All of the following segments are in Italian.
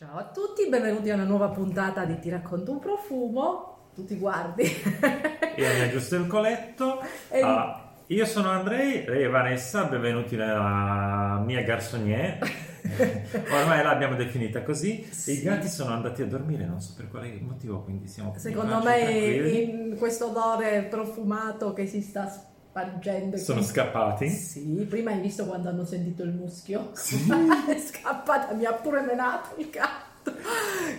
Ciao a tutti, benvenuti a una nuova puntata di Ti racconto un profumo. Tu ti guardi. Io mi aggiusto il coletto. E- Ah, io sono Andrei, lei è Vanessa, benvenuti nella mia garçonnier. Ormai l'abbiamo definita così. Sì. I gatti sono andati a dormire, non so per quale motivo, quindi siamo Secondo me in questo odore profumato che si sta spargendo. e Sono scappati. Sì, prima hai visto quando hanno sentito il muschio? Sì. è scappata, mi ha pure menato il gatto.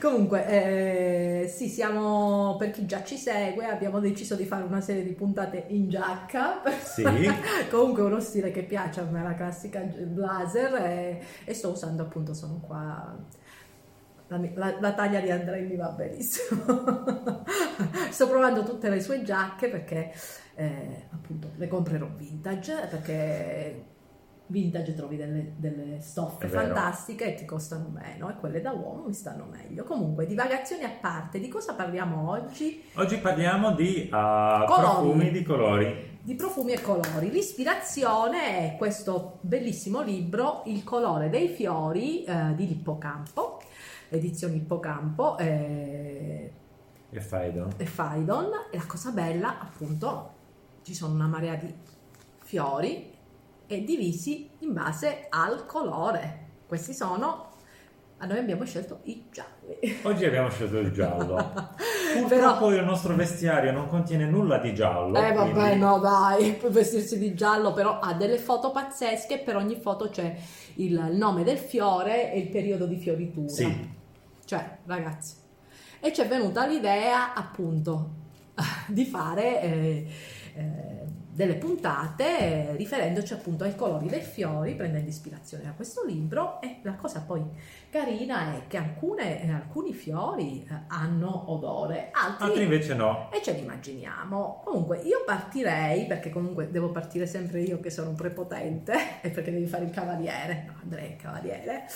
Comunque, eh, sì, siamo, per chi già ci segue, abbiamo deciso di fare una serie di puntate in giacca. Sì. Comunque uno stile che piace a me, la classica blazer e, e sto usando appunto, sono qua... La, la- la taglia di Andrei mi va benissimo. Sto provando tutte le sue giacche perché eh, appunto le comprerò vintage perché vintage trovi delle, delle stoffe fantastiche e ti costano meno e quelle da uomo mi stanno meglio. Comunque, divagazioni a parte, di cosa parliamo oggi? Oggi parliamo di Colori. profumi di colori. Di profumi e colori. L'ispirazione è questo bellissimo libro, Il colore dei fiori eh, di Lippocampo, edizioni Lippocampo eh, E Faidon. e Faidon. E la cosa bella, appunto, ci sono una marea di fiori e divisi in base al colore. Questi sono, a noi abbiamo scelto i gialli. Oggi abbiamo scelto il giallo. Però, Purtroppo il nostro vestiario non contiene nulla di giallo. eh vabbè, quindi- no dai, puoi vestirsi di giallo, però ha delle foto pazzesche, per ogni foto c'è il nome del fiore e il periodo di fioritura. Sì. Cioè, ragazzi, e ci è venuta l'idea appunto di fare eh, eh, delle puntate riferendoci appunto ai colori dei fiori, prendendo ispirazione da questo libro e la cosa poi carina è che alcune- alcuni fiori eh, hanno odore, Altri invece no. e ce li immaginiamo. Comunque, io partirei, perché comunque devo partire sempre io che sono un prepotente, e perché devi fare il cavaliere. No, Andrea è il cavaliere,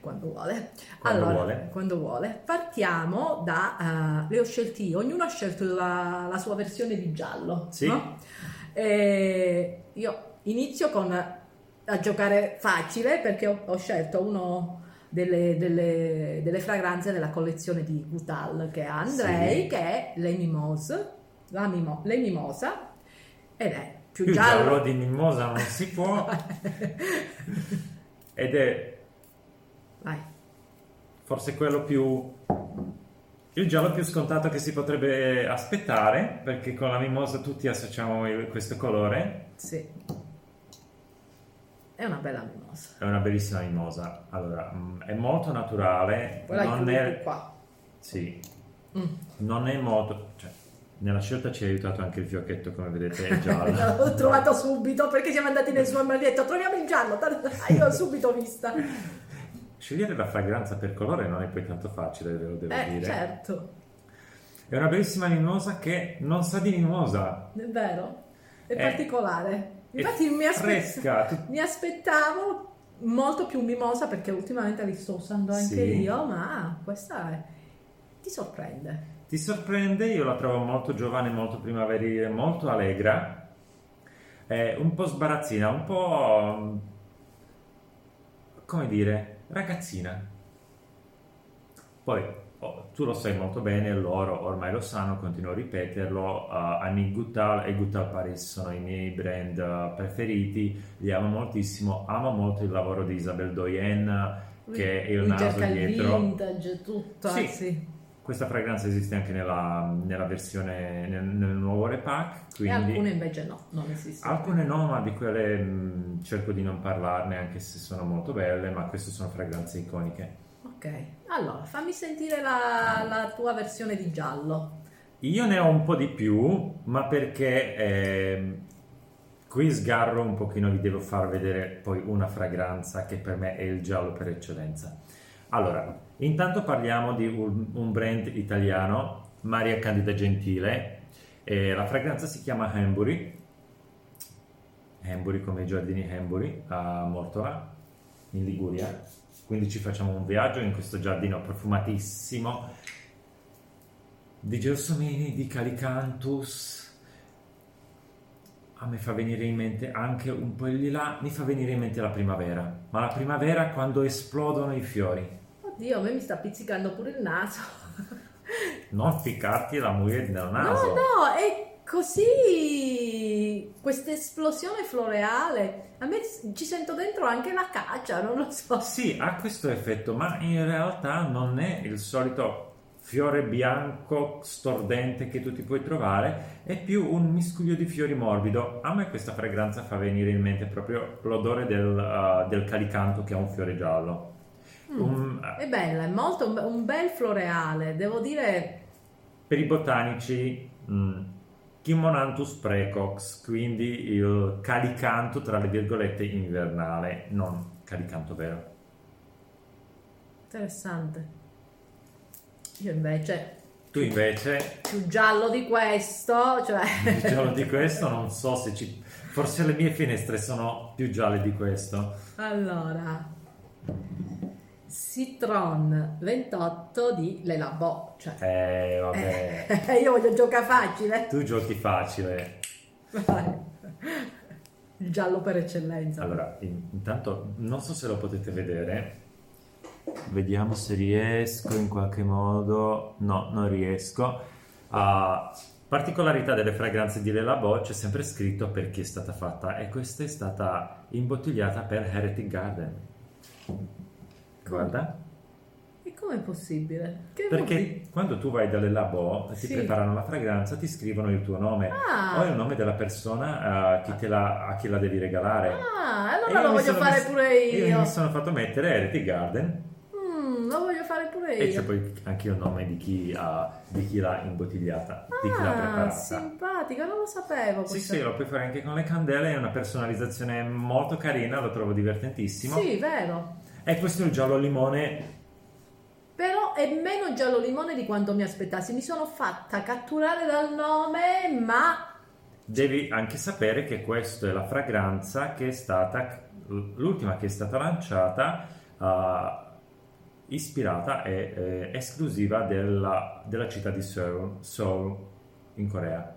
quando vuole. Quando allora, vuole. quando vuole. Partiamo da... eh, le ho scelti ognuno ha scelto la, la sua versione di giallo. Sì. no? E io inizio con a giocare facile perché ho, ho scelto uno delle, delle- delle fragranze della collezione di Gutal che ha Andrei, Sì. che è Le Mimose, la mimo- Le Mimosa, ed è più, Più giallo. giallo di mimosa non si può. Ed è Vai. forse quello più il giallo più scontato che si potrebbe aspettare perché con la mimosa tutti associamo questo colore Sì. È una bella mimosa. è una bellissima mimosa allora mm, è molto naturale Poi la non è qua. sì Mm. non è molto cioè, nella scelta ci ha aiutato anche il fiocchetto come vedete è giallo L'ho trovato subito perché siamo andati nel suo e detto troviamo il giallo. Io subito vista. Scegliere la fragranza per colore non è poi tanto facile ve lo devo Eh, dire certo, è una bellissima mimosa che non sa di mimosa è vero. È È- particolare. è Infatti mi, aspe- mi aspettavo molto più mimosa perché ultimamente li sto usando anche Sì. io, ma questa è- ti sorprende. Ti sorprende, io la trovo molto giovane, molto primaverile, molto allegra, eh, un po' sbarazzina, un po' come dire, ragazzina. Poi oh, tu lo sai molto bene, loro ormai lo sanno, continuo a ripeterlo, uh, Annie Guttal e Guttal Paris sono i miei brand uh, preferiti, li amo moltissimo, amo molto il lavoro di Isabel Doyen, che è il naso dietro. vintage, tutto. Sì. sì. Questa fragranza esiste anche nella, nella versione, nel, nel nuovo repack, E quindi alcune invece no, non esistono. alcune no, ma di quelle mh, cerco di non parlarne anche se sono molto belle, ma queste sono fragranze iconiche. Ok, allora fammi sentire la, la tua versione di giallo. Io ne ho un po' di più, ma perché ehm, qui sgarro un pochino, vi devo far vedere poi una fragranza che per me è il giallo per eccellenza. Allora, intanto parliamo di un, un brand italiano, Maria Candida Gentile, e la fragranza si chiama Hambury, Hambury come i giardini Hambury a Mortola, in Liguria. Quindi ci facciamo un viaggio in questo giardino profumatissimo di gelsomini, di calicanthus. A me fa venire in mente anche un po' il lilà, mi fa venire in mente la primavera, ma la primavera quando esplodono i fiori. Oddio, a me mi sta pizzicando pure il naso. Non ficcarti la moglie nel No, naso. no, è così. Questa esplosione floreale. A me ci sento dentro anche la caccia, non lo so. Sì, ha questo effetto, ma in realtà non è il solito fiore bianco stordente che tu ti puoi trovare, è più un miscuglio di fiori morbido. A me questa fragranza fa venire in mente proprio l'odore del, uh, del calicanto che ha un fiore giallo. Mm. Un- È bella, è molto un, un bel floreale, devo dire. per i botanici, mm, Chimonanthus precox, quindi il calicanto tra le virgolette invernale, non calicanto vero. Interessante. Io invece, Tu invece più giallo di questo, cioè. Il giallo di questo non so se ci... Forse le mie finestre sono più gialle di questo. Allora, Citron 28 di Le Labo. Cioè, Eh, vabbè. io voglio giocare facile. Tu giochi facile. Vai. Il giallo per eccellenza. Allora, in- intanto non so se lo potete vedere. Vediamo se riesco in qualche modo. No, non riesco. Ah, particolarità delle fragranze di Le Labo c'è sempre scritto per chi è stata fatta e questa è stata imbottigliata per Heretic Garden. Guarda. E com'è possibile? Che? Perché quando tu vai dalle labo ti Sì. preparano la fragranza, ti scrivono il tuo nome Ah. o il nome della persona eh, chi te la- a chi la devi regalare. Ah, allora lo voglio fare messo- pure Io io. mi sono fatto mettere Heretic Garden Mm, lo voglio fare pure e c'è poi anche il nome di chi, ha- di chi l'ha imbottigliata, di chi l'ha Ah, preparata. simpatico, non lo sapevo. Sì, sì, lo puoi fare anche con le candele, è una personalizzazione molto carina, lo trovo divertentissimo. Sì, vero. E questo è il giallo limone Però è meno giallo limone di quanto mi aspettassi. Mi sono fatta catturare dal nome, ma Devi anche sapere che questa è la fragranza che è stata l'ultima che è stata lanciata eh, ispirata e eh, esclusiva della, della città di Seoul, Seoul in Corea.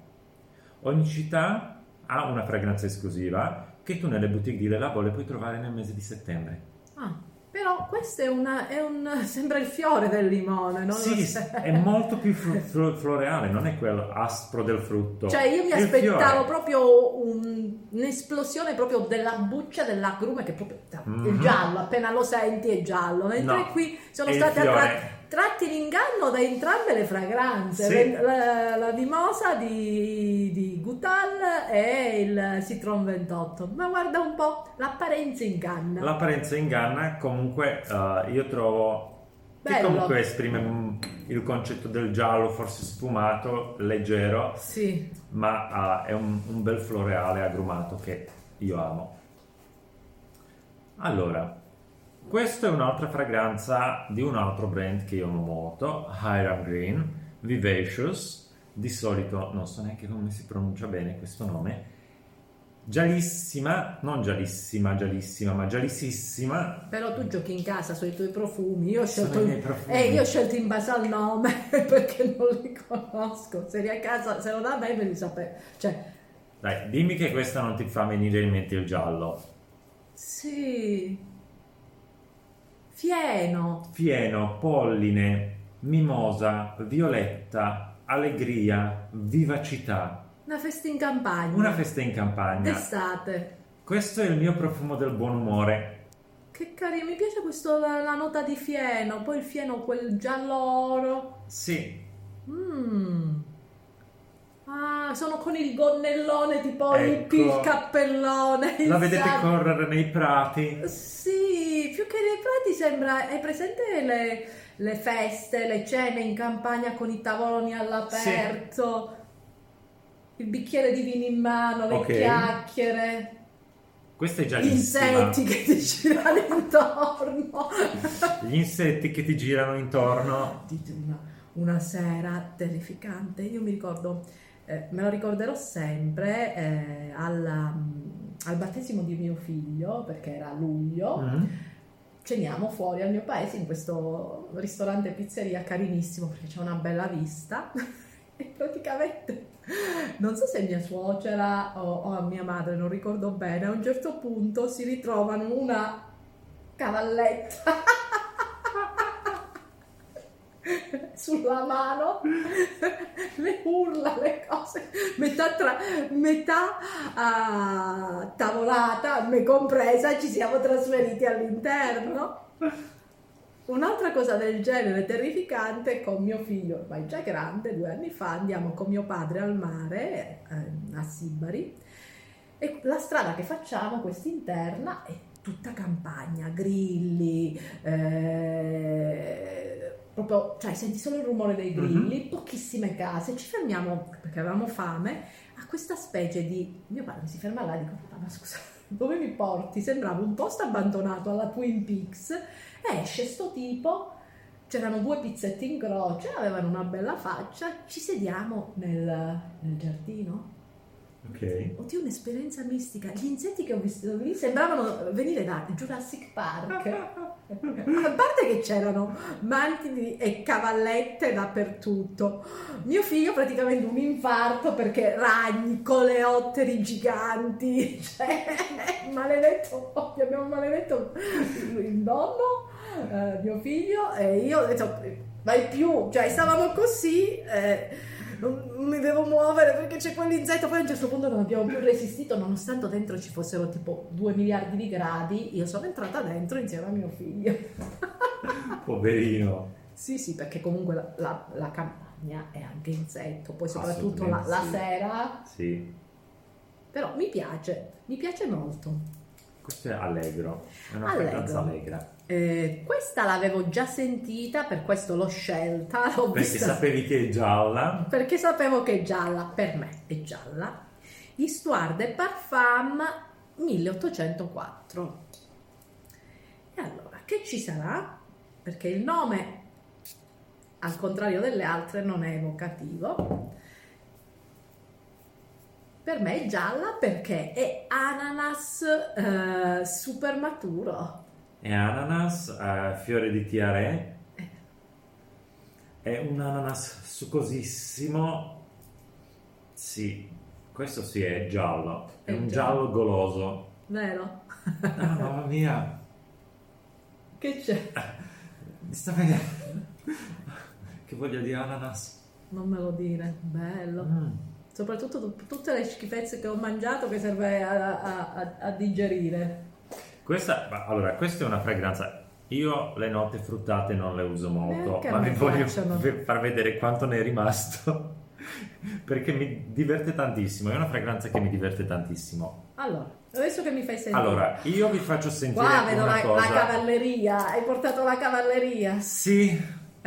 Ogni città ha una fragranza esclusiva che tu nelle boutique di Le Labo le puoi trovare nel mese di settembre. ah, però questo è, una, è un sembra il fiore del limone, non sì, è molto più flo- flo- floreale, non è quello aspro del frutto. Cioè io mi Il aspettavo proprio un- un'esplosione proprio della buccia dell'agrume che proprio è Mhm. giallo, appena lo senti è giallo, mentre No, qui sono è state fiore. Tratti in inganno da entrambe le fragranze, Sì. La, la mimosa di, di Gutal e il Citron 28, ma guarda un po', l'apparenza inganna. L'apparenza inganna, comunque eh, io trovo che Bello. comunque esprime il concetto del giallo, forse sfumato, leggero, Sì, ma eh, è un, un bel floreale agrumato che io amo. Allora, questa è un'altra fragranza di un altro brand che io amo molto, Hiram Green, Vivacious, di solito non so neanche come si pronuncia bene questo nome, giallissima, non giallissima, giallissima, ma giallississima, però tu giochi in casa sui tuoi profumi, io ho scelto, i miei profumi. eh, io ho scelto in base al nome perché non li conosco, se eri a casa, se lo da me me li sapevo, cioè, Dai, dimmi che questa non ti fa venire in mente il giallo. sì, fieno, Fieno, polline, mimosa, violetta, allegria, vivacità. una festa in campagna, Una festa in campagna. d'estate. Questo è il mio profumo del buon umore. Che carino, mi piace questo, la, la nota di fieno, poi il fieno, quel giallo oro. Sì, Mm. Ah, sono con il gonnellone, tipo Ecco. il, cappellone. la vedete correre nei prati. Sì, più che nei prati sembra... È presente le, le feste, le cene in campagna con i tavoloni all'aperto? Il bicchiere di vino in mano, le Ok. chiacchiere, Questa è gli giallissima. insetti che ti girano intorno. Gli insetti che ti girano intorno. Una, una sera terrificante, io mi ricordo, eh, me lo ricorderò sempre eh, alla- al battesimo di mio figlio, perché era a luglio, Mm. ceniamo fuori al mio paese in questo ristorante pizzeria carinissimo perché c'è una bella vista. E praticamente non so se mia suocera o, o mia madre, non ricordo bene, a un certo punto si ritrovano una cavalletta sulla mano, le urla, le cose, metà, tra, metà uh, tavolata, me compresa, ci siamo trasferiti all'interno. Un'altra cosa del genere terrificante con mio figlio, ormai già grande, due anni fa, andiamo con mio padre al mare eh, a Sibari e la strada che facciamo, questa interna, è tutta campagna, grilli, eh, proprio, cioè senti solo il rumore dei grilli, mm-hmm. pochissime case, ci fermiamo perché avevamo fame a questa specie di... Mio padre si ferma là e dico, ma scusa, dove mi porti? Sembrava un posto abbandonato alla Twin Peaks esce sto tipo, c'erano due pizzetti in croce, avevano una bella faccia, ci sediamo nel, nel giardino. Ok. Oddio, un'esperienza mistica. Gli insetti che ho visto lì sembravano venire da Jurassic Park. A parte che c'erano mantidi e cavallette dappertutto. Mio figlio praticamente un infarto perché ragni, coleotteri giganti. Cioè, maledetto, abbiamo maledetto il nonno eh, mio figlio e io ho detto vai più, cioè stavamo così, eh, non, non, mi devo muovere perché c'è quell'insetto, poi a un certo punto non abbiamo più resistito nonostante dentro ci fossero tipo 2 miliardi di gradi, io sono entrata dentro insieme a mio figlio. Poverino. Sì, sì, perché comunque la, la, la campagna è anche insetto, poi soprattutto la, la sera. Sì. Però mi piace, mi piace molto. Questo è allegro, è una fragranza allegra. Eh, questa l'avevo già sentita, per questo l'ho scelta. L'ho perché vista... sapevi che è gialla? Perché sapevo che è gialla, per me è gialla. Histoire de Parfum 1804. E allora, che ci sarà? Perché il nome, al contrario delle altre, non è evocativo. Per me è gialla perché è ananas eh, super maturo è ananas, eh, fiore di tiare, è un ananas succosissimo, sì, questo sì è giallo, è, è un giallo. giallo goloso. Vero? Ah, mamma mia! Che c'è? Mi sta venendo... che voglia di ananas. Non me lo dire, bello. Mm. Soprattutto tutte le schifezze che ho mangiato che serve a, a, a, a digerire. Questa, allora, questa è una fragranza. Io le note fruttate non le uso molto, ma vi voglio far vedere quanto ne è rimasto. perché mi diverte tantissimo. È una fragranza che mi diverte tantissimo. Allora, adesso che mi fai sentire. Allora, io vi faccio sentire. Qua vedo la, cosa... la cavalleria. Hai portato la cavalleria. Sì,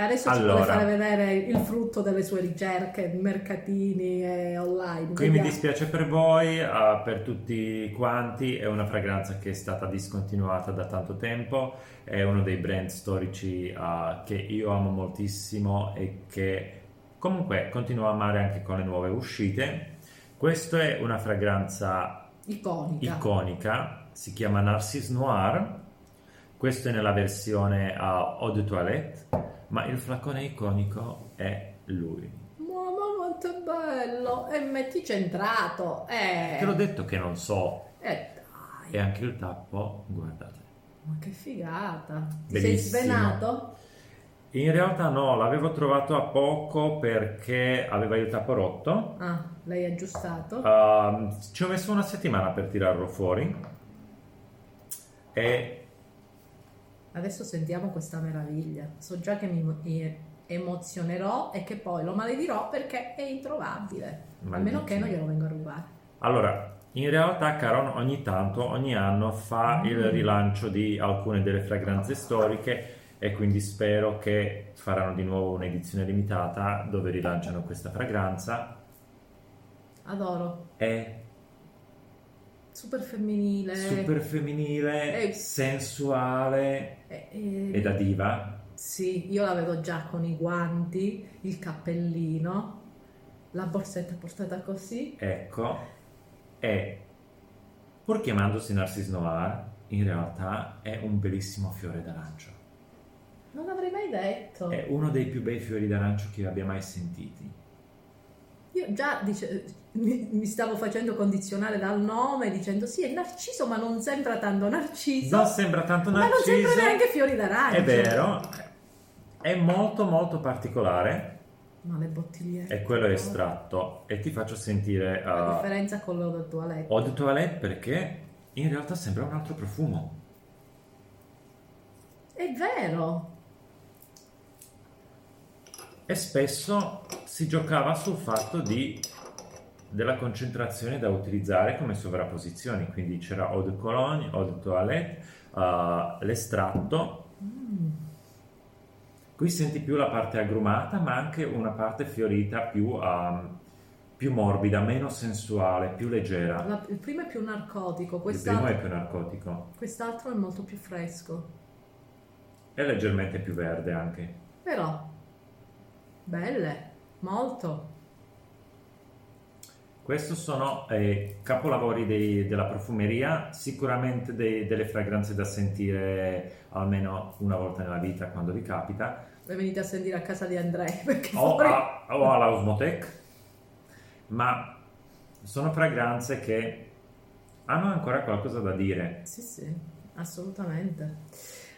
Adesso allora, ci vuole fare vedere il frutto delle sue ricerche, mercatini e online. Qui mi dispiace per voi, uh, per tutti quanti, è una fragranza che è stata discontinuata da tanto tempo, è uno dei brand storici uh, che io amo moltissimo e che comunque continuo a amare anche con le nuove uscite. Questa è una fragranza iconica, iconica si chiama Narcisse Noir, questo è nella versione uh, Eau de Toilette ma il flacone iconico è lui. Mamma quanto è bello! E metti centrato! Eh. Te l'ho detto che non so. Eh dai! E anche il tappo, guardate. Ma che figata! Ti sei svenato? In realtà no, l'avevo trovato a poco perché aveva il tappo rotto. Ah, l'hai aggiustato? Uh, ci ho messo una settimana per tirarlo fuori. E Adesso sentiamo questa meraviglia. So già che mi emozionerò e che poi lo maledirò perché è introvabile. A meno che non glielo vengo a rubare. Allora, in realtà Caron ogni tanto, ogni anno fa mm. il rilancio di alcune delle fragranze storiche e quindi spero che faranno di nuovo un'edizione limitata dove rilanciano questa fragranza. Adoro. E super femminile, super femminile, e... sensuale e, e... e da diva. Sì, io l'avevo già con i guanti, il cappellino, la borsetta portata così. Ecco, e pur chiamandosi Narcisse Noir, in realtà è un bellissimo fiore d'arancio. Non l'avrei mai detto. È uno dei più bei fiori d'arancio che abbia mai sentiti. Io già dice, mi, mi, stavo facendo condizionare dal nome dicendo sì è narciso ma non sembra tanto narciso non sembra tanto narciso ma non sembra neanche fiori d'arancio è vero È molto molto particolare Ma le bottigliette. e quello è estratto e ti faccio sentire La uh, differenza con l'eau de toilette. Eau de Toilette perché in realtà sembra un altro profumo. È vero. E spesso si giocava sul fatto di, della concentrazione da utilizzare come sovrapposizioni, quindi c'era Eau de Cologne, Eau de Toilette, uh, l'estratto. Qui senti più la parte agrumata, ma anche una parte fiorita più, um, più morbida, meno sensuale, più leggera. La- il primo è più narcotico, Il primo quest'altro, è più narcotico, quest'altro è molto più fresco. è leggermente più verde anche. Però, belle, molto. Questi sono eh, capolavori dei- della profumeria, sicuramente dei- delle fragranze da sentire almeno una volta nella vita quando vi capita, Voi venite a sentire a casa di Andrei perché o, fuori- a- o alla Osmotec, ma sono fragranze che hanno ancora qualcosa da dire. Sì, sì, assolutamente.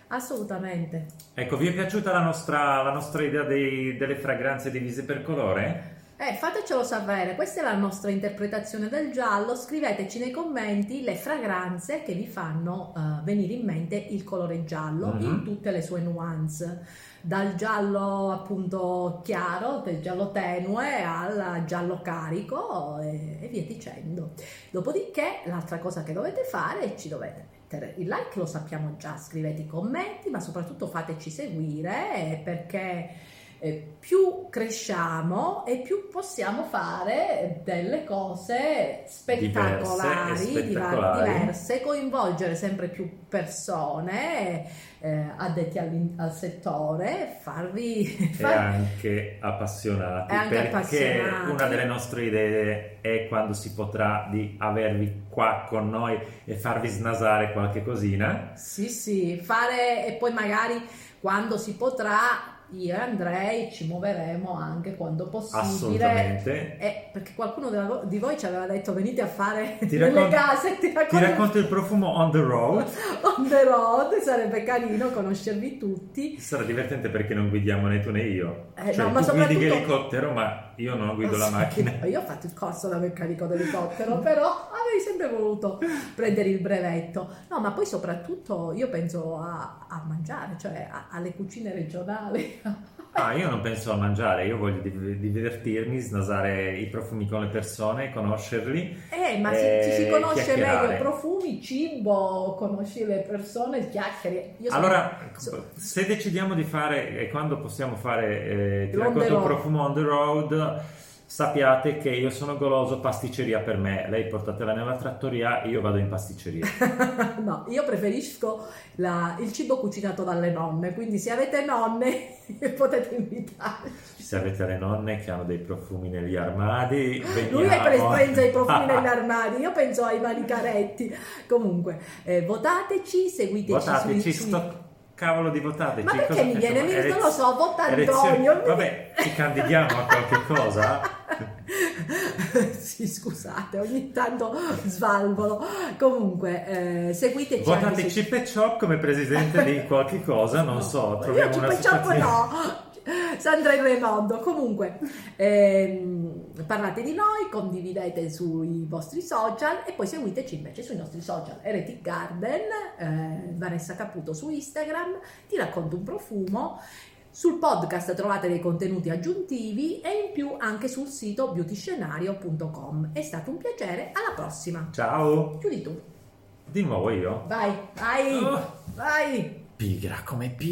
Assolutamente. Ecco, vi è piaciuta la nostra, la nostra idea dei- delle fragranze divise per colore? Eh, fatecelo sapere, questa è la nostra interpretazione del giallo. Scriveteci nei commenti le fragranze che vi fanno eh, venire in mente il colore giallo Mhm. in tutte le sue nuance, dal giallo appunto chiaro, del giallo tenue al giallo carico e, e via dicendo. Dopodiché, l'altra cosa che dovete fare è ci dovete mettere il like, lo sappiamo già, scrivete i commenti, ma soprattutto fateci seguire eh, perché eh, più cresciamo e più possiamo fare delle cose spettacolari, Diverse spettacolari. diverse, coinvolgere sempre più persone eh, addetti al settore, farvi e far- anche appassionati E anche perché appassionati. una delle nostre idee è quando si potrà di avervi qua con noi e farvi snasare qualche cosina Sì, sì, fare e poi magari quando si potrà, io e Andrei ci muoveremo anche quando possibile. assolutamente Eh, perché qualcuno di voi ci aveva detto venite a fare Ti delle racconto- case, ti ti racconto racconto il profumo on the road on the road, sarebbe carino conoscervi tutti. sarà divertente perché non guidiamo né tu né io Eh, cioè no, ma tu guidi l'elicottero ma io non guido la macchina Io ho fatto il corso da meccanico d'elicottero, però avrei sempre voluto prendere il brevetto. No, ma poi soprattutto io penso a, a mangiare, cioè a- alle cucine regionali. ah io non penso a mangiare io voglio div- divertirmi snasare i profumi con le persone conoscerli Eh, ma si- Eh, ci si conosce chiacchierare. meglio profumi, cibo, conosci le persone, chiacchiere. Io sono- Allora, so- se decidiamo di fare e quando possiamo fare eh, ti On racconto profumo on the road, sappiate che io sono goloso, pasticceria per me. Lei portatela nella trattoria, io vado in pasticceria. no, io preferisco la- il cibo cucinato dalle nonne, quindi se avete nonne potete invitarci. Se avete le nonne che hanno dei profumi negli armadi, veniamo. Lui per pensa ai profumi negli armadi, io penso ai manicaretti. Comunque, eh, votateci, seguiteci Votateci, sui- sto cavolo di votateci. Ma perché cosa mi viene? Mi- non lo so, vota Antonio. Vabbè, ci candidiamo a qualche cosa. sì, scusate, ogni tanto svalvolo. Comunque, eh, seguiteci Votate Chip e Chop come presidente di qualche cosa, non so, troviamo Io una ci facciamo situazione. no. Sandra in Remondo. Comunque, ehm, parlate di noi, condividete sui vostri social e poi seguiteci invece sui nostri social. Heretic Garden, eh, Vanessa Caputo su Instagram, ti racconto un profumo. Sul podcast trovate dei contenuti aggiuntivi e in più anche sul sito beautyscenario.com. È stato un piacere, alla prossima. Ciao, Chiudi tu. di nuovo io. Vai, vai, Oh. vai. Pigra come pigra.